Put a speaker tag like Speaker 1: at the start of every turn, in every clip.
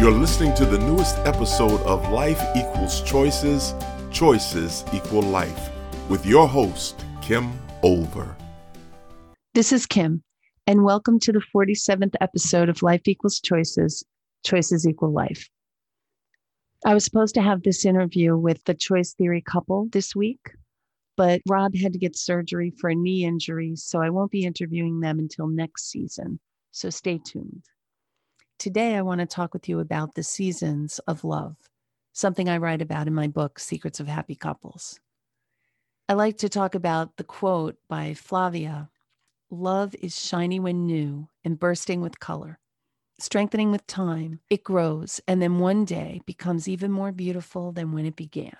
Speaker 1: You're listening to the newest episode of Life Equals Choices, Choices Equal Life, with your host, Kim Olver.
Speaker 2: This is Kim, and welcome to the 47th episode of Life Equals Choices, Choices Equal Life. I was supposed to have this interview with the choice theory couple this week, but Rob had to get surgery for a knee injury, so I won't be interviewing them until next season. So stay tuned. Today, I want to talk with you about the seasons of love, something I write about in my book, Secrets of Happy Couples. I like to talk about the quote by Flavia Love is shiny when new and bursting with color. Strengthening with time, it grows and then one day becomes even more beautiful than when it began.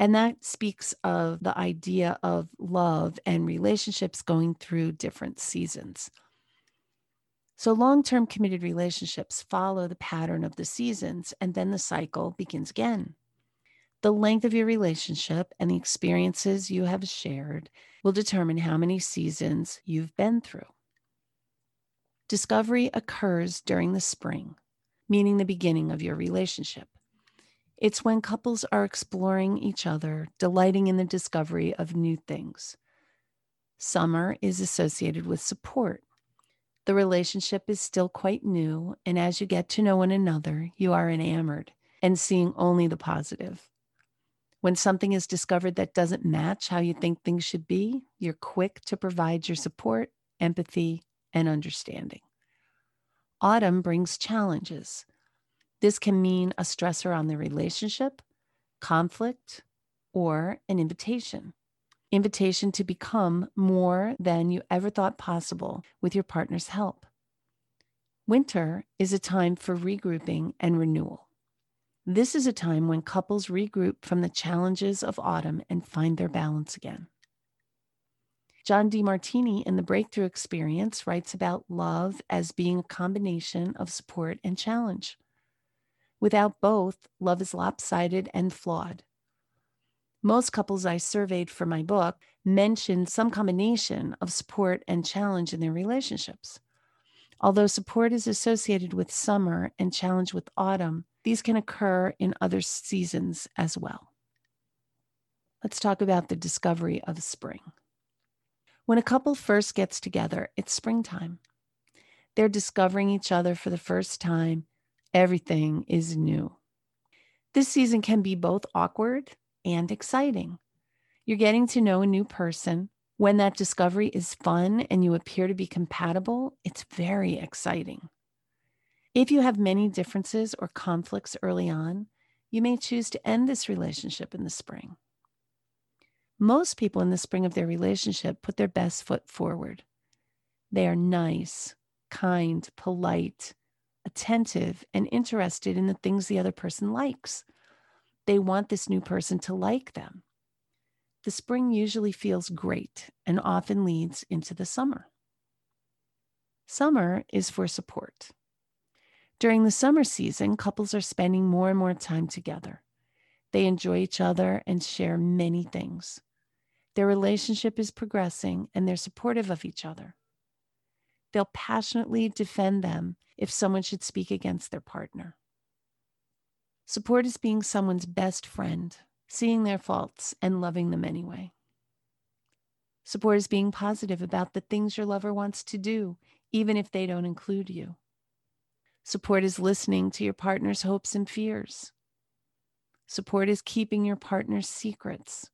Speaker 2: And that speaks of the idea of love and relationships going through different seasons. So, long term committed relationships follow the pattern of the seasons, and then the cycle begins again. The length of your relationship and the experiences you have shared will determine how many seasons you've been through. Discovery occurs during the spring, meaning the beginning of your relationship. It's when couples are exploring each other, delighting in the discovery of new things. Summer is associated with support the relationship is still quite new, and as you get to know one another, you are enamored and seeing only the positive. When something is discovered that doesn't match how you think things should be, you're quick to provide your support, empathy, and understanding. Autumn brings challenges. This can mean a stressor on the relationship, conflict, or an invitation invitation to become more than you ever thought possible with your partner's help. Winter is a time for regrouping and renewal. This is a time when couples regroup from the challenges of autumn and find their balance again. John Demartini in The Breakthrough Experience writes about love as being a combination of support and challenge. Without both, love is lopsided and flawed. Most couples I surveyed for my book mentioned some combination of support and challenge in their relationships. Although support is associated with summer and challenge with autumn, these can occur in other seasons as well. Let's talk about the discovery of spring. When a couple first gets together, it's springtime. They're discovering each other for the first time. Everything is new. This season can be both awkward and exciting. You're getting to know a new person. When that discovery is fun and you appear to be compatible, it's very exciting. If you have many differences or conflicts early on, you may choose to end this relationship in the spring. Most people in the spring of their relationship put their best foot forward. They are nice, kind, polite, attentive, and interested in the things the other person likes they want this new person to like them. The spring usually feels great and often leads into the summer. Summer is for support. During the summer season, couples are spending more and more time together. They enjoy each other and share many things. Their relationship is progressing and they're supportive of each other. They'll passionately defend them if someone should speak against their partner. Support is being someone's best friend, seeing their faults and loving them anyway. Support is being positive about the things your lover wants to do, even if they don't include you. Support is listening to your partner's hopes and fears. Support is keeping your partner's secrets.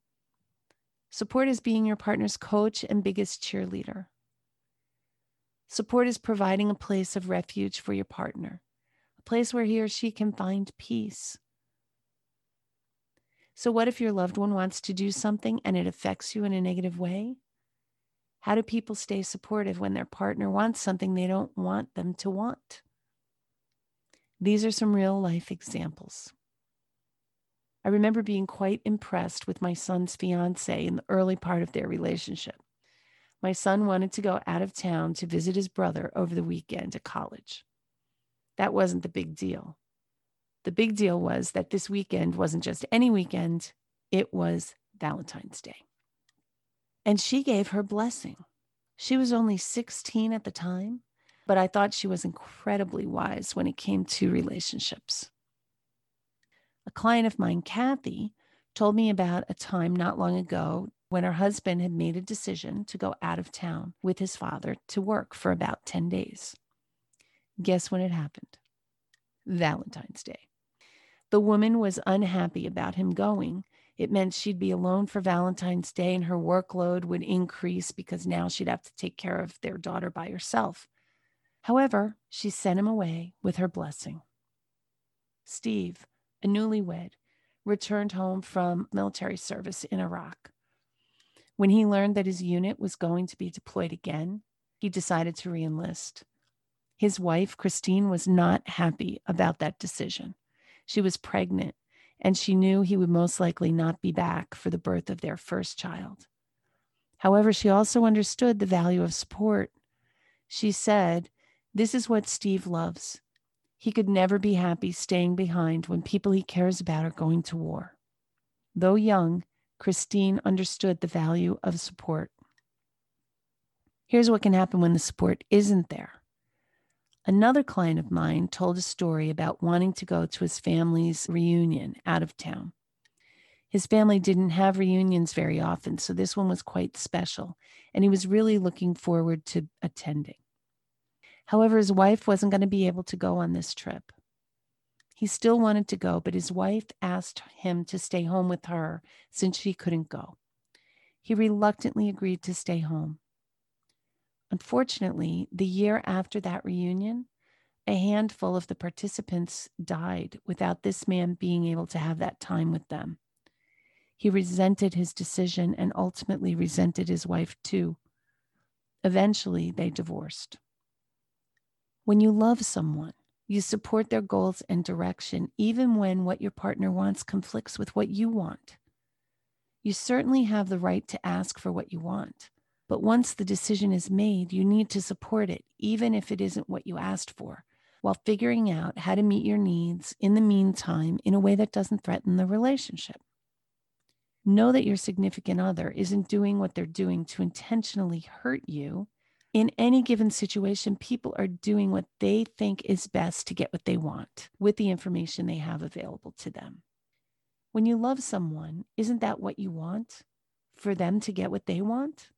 Speaker 2: Support is being your partner's coach and biggest cheerleader. Support is providing a place of refuge for your partner place where he or she can find peace. So, what if your loved one wants to do something and it affects you in a negative way? How do people stay supportive when their partner wants something they don't want them to want? These are some real life examples. I remember being quite impressed with my son's fiance in the early part of their relationship. My son wanted to go out of town to visit his brother over the weekend at college. That wasn't the big deal. The big deal was that this weekend wasn't just any weekend, it was Valentine's Day. And she gave her blessing. She was only 16 at the time, but I thought she was incredibly wise when it came to relationships. A client of mine, Kathy, told me about a time not long ago when her husband had made a decision to go out of town with his father to work for about 10 days. Guess when it happened? Valentine's Day. The woman was unhappy about him going. It meant she'd be alone for Valentine's Day and her workload would increase because now she'd have to take care of their daughter by herself. However, she sent him away with her blessing. Steve, a newlywed, returned home from military service in Iraq. When he learned that his unit was going to be deployed again, he decided to reenlist. His wife, Christine, was not happy about that decision. She was pregnant, and she knew he would most likely not be back for the birth of their first child. However, she also understood the value of support. She said, This is what Steve loves. He could never be happy staying behind when people he cares about are going to war. Though young, Christine understood the value of support. Here's what can happen when the support isn't there. Another client of mine told a story about wanting to go to his family's reunion out of town. His family didn't have reunions very often, so this one was quite special, and he was really looking forward to attending. However, his wife wasn't going to be able to go on this trip. He still wanted to go, but his wife asked him to stay home with her since she couldn't go. He reluctantly agreed to stay home. Unfortunately, the year after that reunion, a handful of the participants died without this man being able to have that time with them. He resented his decision and ultimately resented his wife too. Eventually, they divorced. When you love someone, you support their goals and direction, even when what your partner wants conflicts with what you want. You certainly have the right to ask for what you want. But once the decision is made, you need to support it, even if it isn't what you asked for, while figuring out how to meet your needs in the meantime in a way that doesn't threaten the relationship. Know that your significant other isn't doing what they're doing to intentionally hurt you. In any given situation, people are doing what they think is best to get what they want with the information they have available to them. When you love someone, isn't that what you want? For them to get what they want?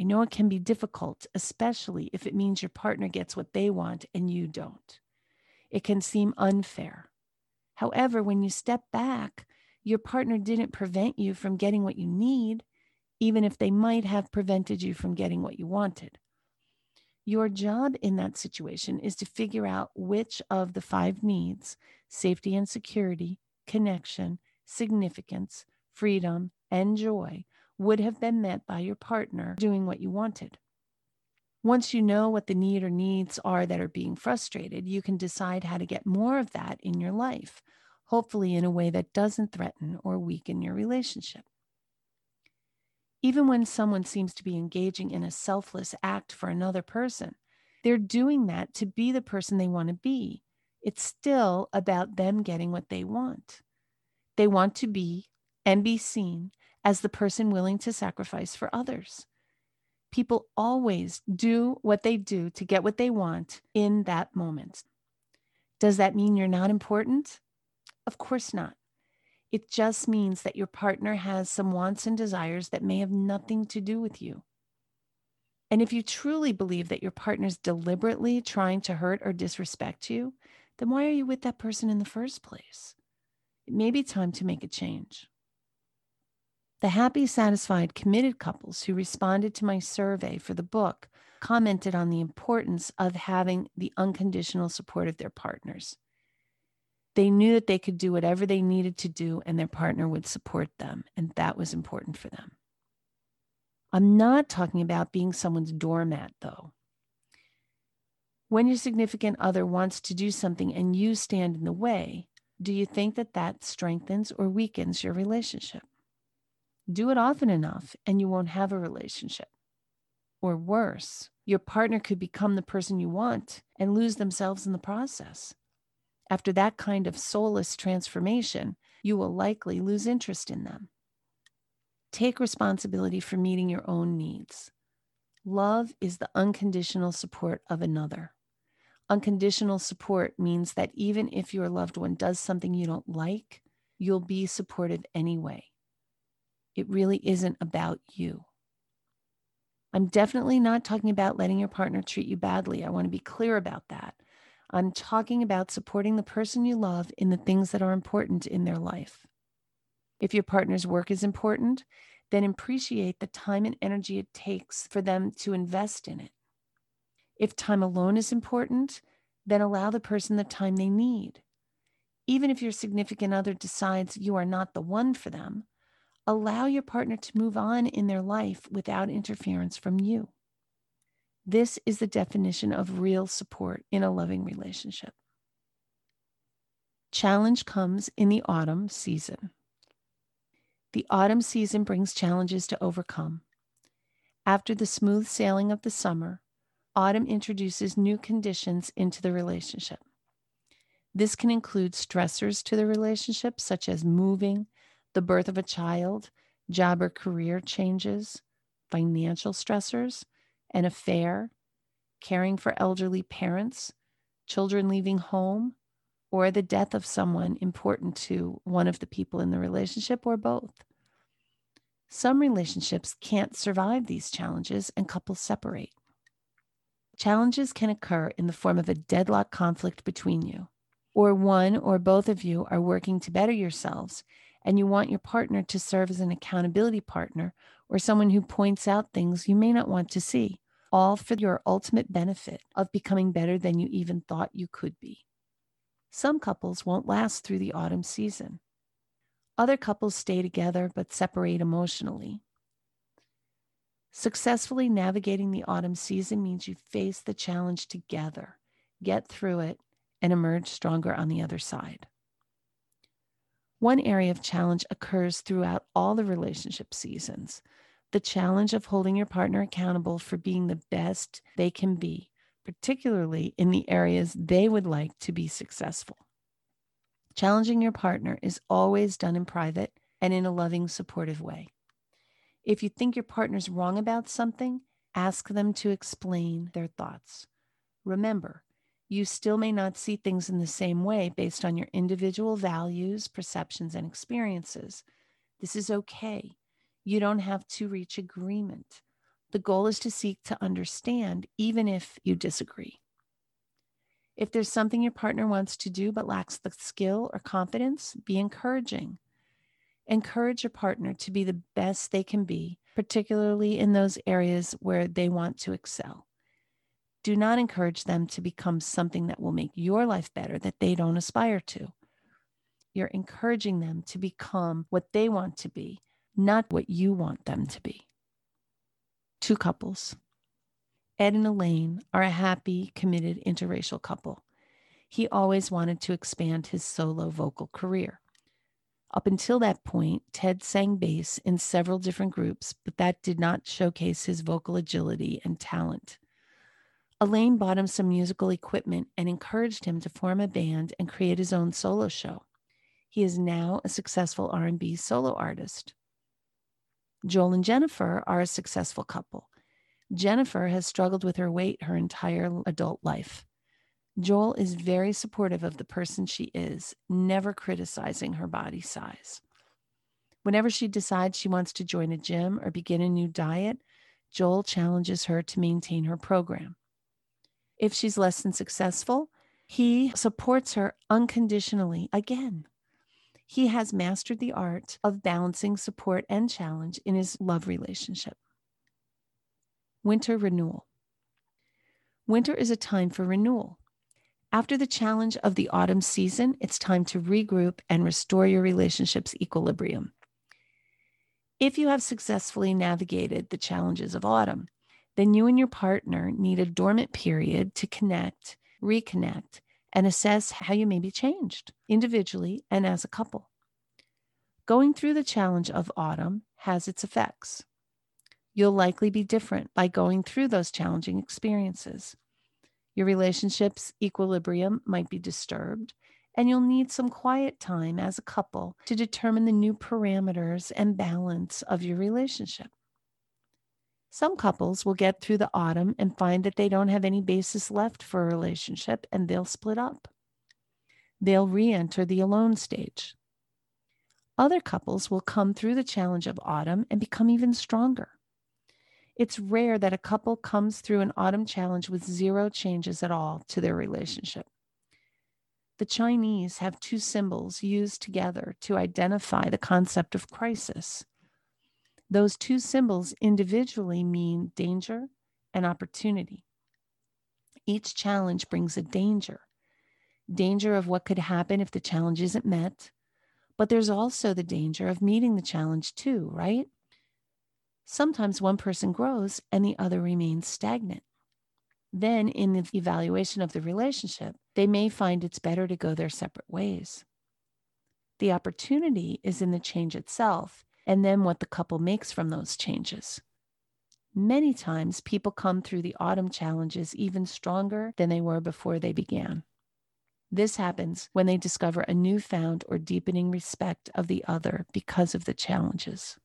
Speaker 2: I know it can be difficult, especially if it means your partner gets what they want and you don't. It can seem unfair. However, when you step back, your partner didn't prevent you from getting what you need, even if they might have prevented you from getting what you wanted. Your job in that situation is to figure out which of the five needs safety and security, connection, significance, freedom, and joy would have been met by your partner doing what you wanted. Once you know what the need or needs are that are being frustrated, you can decide how to get more of that in your life, hopefully in a way that doesn't threaten or weaken your relationship. Even when someone seems to be engaging in a selfless act for another person, they're doing that to be the person they want to be. It's still about them getting what they want. They want to be and be seen as the person willing to sacrifice for others. People always do what they do to get what they want in that moment. Does that mean you're not important? Of course not. It just means that your partner has some wants and desires that may have nothing to do with you. And if you truly believe that your partner's deliberately trying to hurt or disrespect you, then why are you with that person in the first place? It may be time to make a change. The happy, satisfied, committed couples who responded to my survey for the book commented on the importance of having the unconditional support of their partners. They knew that they could do whatever they needed to do and their partner would support them, and that was important for them. I'm not talking about being someone's doormat, though. When your significant other wants to do something and you stand in the way, do you think that that strengthens or weakens your relationship? Do it often enough and you won't have a relationship. Or worse, your partner could become the person you want and lose themselves in the process. After that kind of soulless transformation, you will likely lose interest in them. Take responsibility for meeting your own needs. Love is the unconditional support of another. Unconditional support means that even if your loved one does something you don't like, you'll be supportive anyway. It really isn't about you. I'm definitely not talking about letting your partner treat you badly. I want to be clear about that. I'm talking about supporting the person you love in the things that are important in their life. If your partner's work is important, then appreciate the time and energy it takes for them to invest in it. If time alone is important, then allow the person the time they need. Even if your significant other decides you are not the one for them, allow your partner to move on in their life without interference from you. This is the definition of real support in a loving relationship. Challenge comes in the autumn season. The autumn season brings challenges to overcome. After the smooth sailing of the summer, autumn introduces new conditions into the relationship. This can include stressors to the relationship, such as moving, the birth of a child, job or career changes, financial stressors, an affair, caring for elderly parents, children leaving home, or the death of someone important to one of the people in the relationship or both. Some relationships can't survive these challenges and couples separate. Challenges can occur in the form of a deadlock conflict between you, or one or both of you are working to better yourselves and you want your partner to serve as an accountability partner or someone who points out things you may not want to see, all for your ultimate benefit of becoming better than you even thought you could be. Some couples won't last through the autumn season. Other couples stay together but separate emotionally. Successfully navigating the autumn season means you face the challenge together, get through it, and emerge stronger on the other side. One area of challenge occurs throughout all the relationship seasons the challenge of holding your partner accountable for being the best they can be, particularly in the areas they would like to be successful. Challenging your partner is always done in private and in a loving, supportive way. If you think your partner's wrong about something, ask them to explain their thoughts. Remember, you still may not see things in the same way based on your individual values, perceptions, and experiences. This is okay. You don't have to reach agreement. The goal is to seek to understand, even if you disagree. If there's something your partner wants to do but lacks the skill or confidence, be encouraging. Encourage your partner to be the best they can be, particularly in those areas where they want to excel do not encourage them to become something that will make your life better that they don't aspire to. You're encouraging them to become what they want to be, not what you want them to be. Two couples. Ed and Elaine are a happy, committed interracial couple. He always wanted to expand his solo vocal career. Up until that point, Ted sang bass in several different groups, but that did not showcase his vocal agility and talent. Elaine bought him some musical equipment and encouraged him to form a band and create his own solo show. He is now a successful R&B solo artist. Joel and Jennifer are a successful couple. Jennifer has struggled with her weight her entire adult life. Joel is very supportive of the person she is, never criticizing her body size. Whenever she decides she wants to join a gym or begin a new diet, Joel challenges her to maintain her program. If she's less than successful, he supports her unconditionally again. He has mastered the art of balancing support and challenge in his love relationship. Winter renewal. Winter is a time for renewal. After the challenge of the autumn season, it's time to regroup and restore your relationship's equilibrium. If you have successfully navigated the challenges of autumn, then you and your partner need a dormant period to connect, reconnect, and assess how you may be changed individually and as a couple. Going through the challenge of autumn has its effects. You'll likely be different by going through those challenging experiences. Your relationship's equilibrium might be disturbed, and you'll need some quiet time as a couple to determine the new parameters and balance of your relationship. Some couples will get through the autumn and find that they don't have any basis left for a relationship and they'll split up. They'll re enter the alone stage. Other couples will come through the challenge of autumn and become even stronger. It's rare that a couple comes through an autumn challenge with zero changes at all to their relationship. The Chinese have two symbols used together to identify the concept of crisis. Those two symbols individually mean danger and opportunity. Each challenge brings a danger danger of what could happen if the challenge isn't met, but there's also the danger of meeting the challenge too, right? Sometimes one person grows and the other remains stagnant. Then, in the evaluation of the relationship, they may find it's better to go their separate ways. The opportunity is in the change itself and then what the couple makes from those changes. Many times, people come through the autumn challenges even stronger than they were before they began. This happens when they discover a newfound or deepening respect of the other because of the challenges.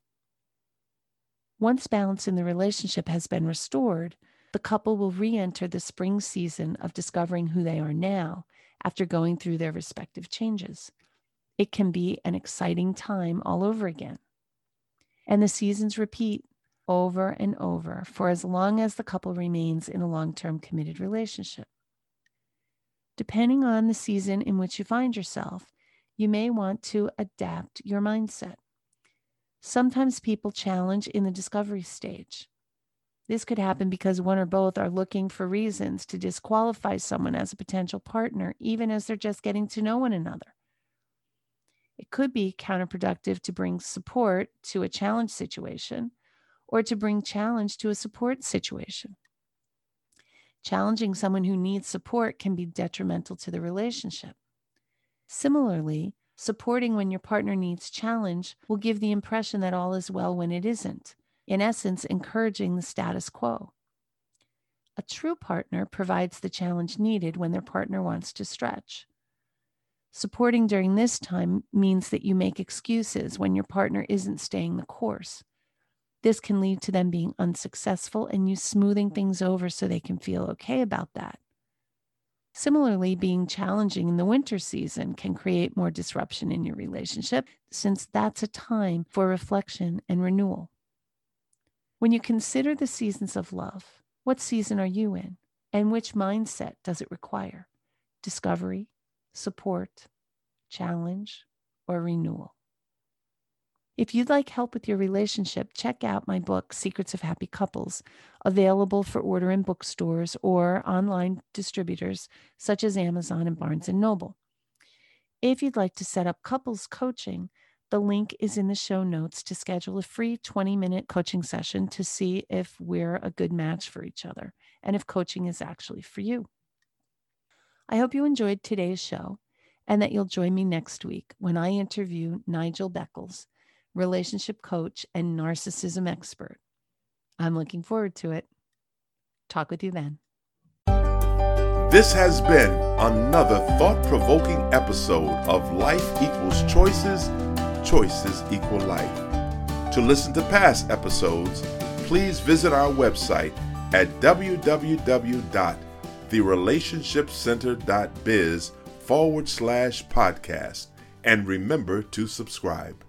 Speaker 2: Once balance in the relationship has been restored, the couple will re enter the spring season of discovering who they are now after going through their respective changes. It can be an exciting time all over again. And the seasons repeat over and over for as long as the couple remains in a long term committed relationship. Depending on the season in which you find yourself, you may want to adapt your mindset. Sometimes people challenge in the discovery stage. This could happen because one or both are looking for reasons to disqualify someone as a potential partner, even as they're just getting to know one another. It could be counterproductive to bring support to a challenge situation or to bring challenge to a support situation. Challenging someone who needs support can be detrimental to the relationship. Similarly, Supporting when your partner needs challenge will give the impression that all is well when it isn't, in essence, encouraging the status quo. A true partner provides the challenge needed when their partner wants to stretch. Supporting during this time means that you make excuses when your partner isn't staying the course. This can lead to them being unsuccessful and you smoothing things over so they can feel okay about that. Similarly, being challenging in the winter season can create more disruption in your relationship since that's a time for reflection and renewal. When you consider the seasons of love, what season are you in and which mindset does it require? Discovery, support, challenge, or renewal? If you'd like help with your relationship, check out my book, Secrets of Happy Couples, available for order in bookstores or online distributors such as Amazon and Barnes and Noble. If you'd like to set up couples coaching, the link is in the show notes to schedule a free 20 minute coaching session to see if we're a good match for each other and if coaching is actually for you. I hope you enjoyed today's show and that you'll join me next week when I interview Nigel Beckles relationship coach, and narcissism expert. I'm looking forward to it. Talk with you then.
Speaker 1: This has been another thought provoking episode of Life Equals Choices, Choices Equal Life. To listen to past episodes, please visit our website at www.therelationshipcenter.biz forward slash podcast and remember to subscribe.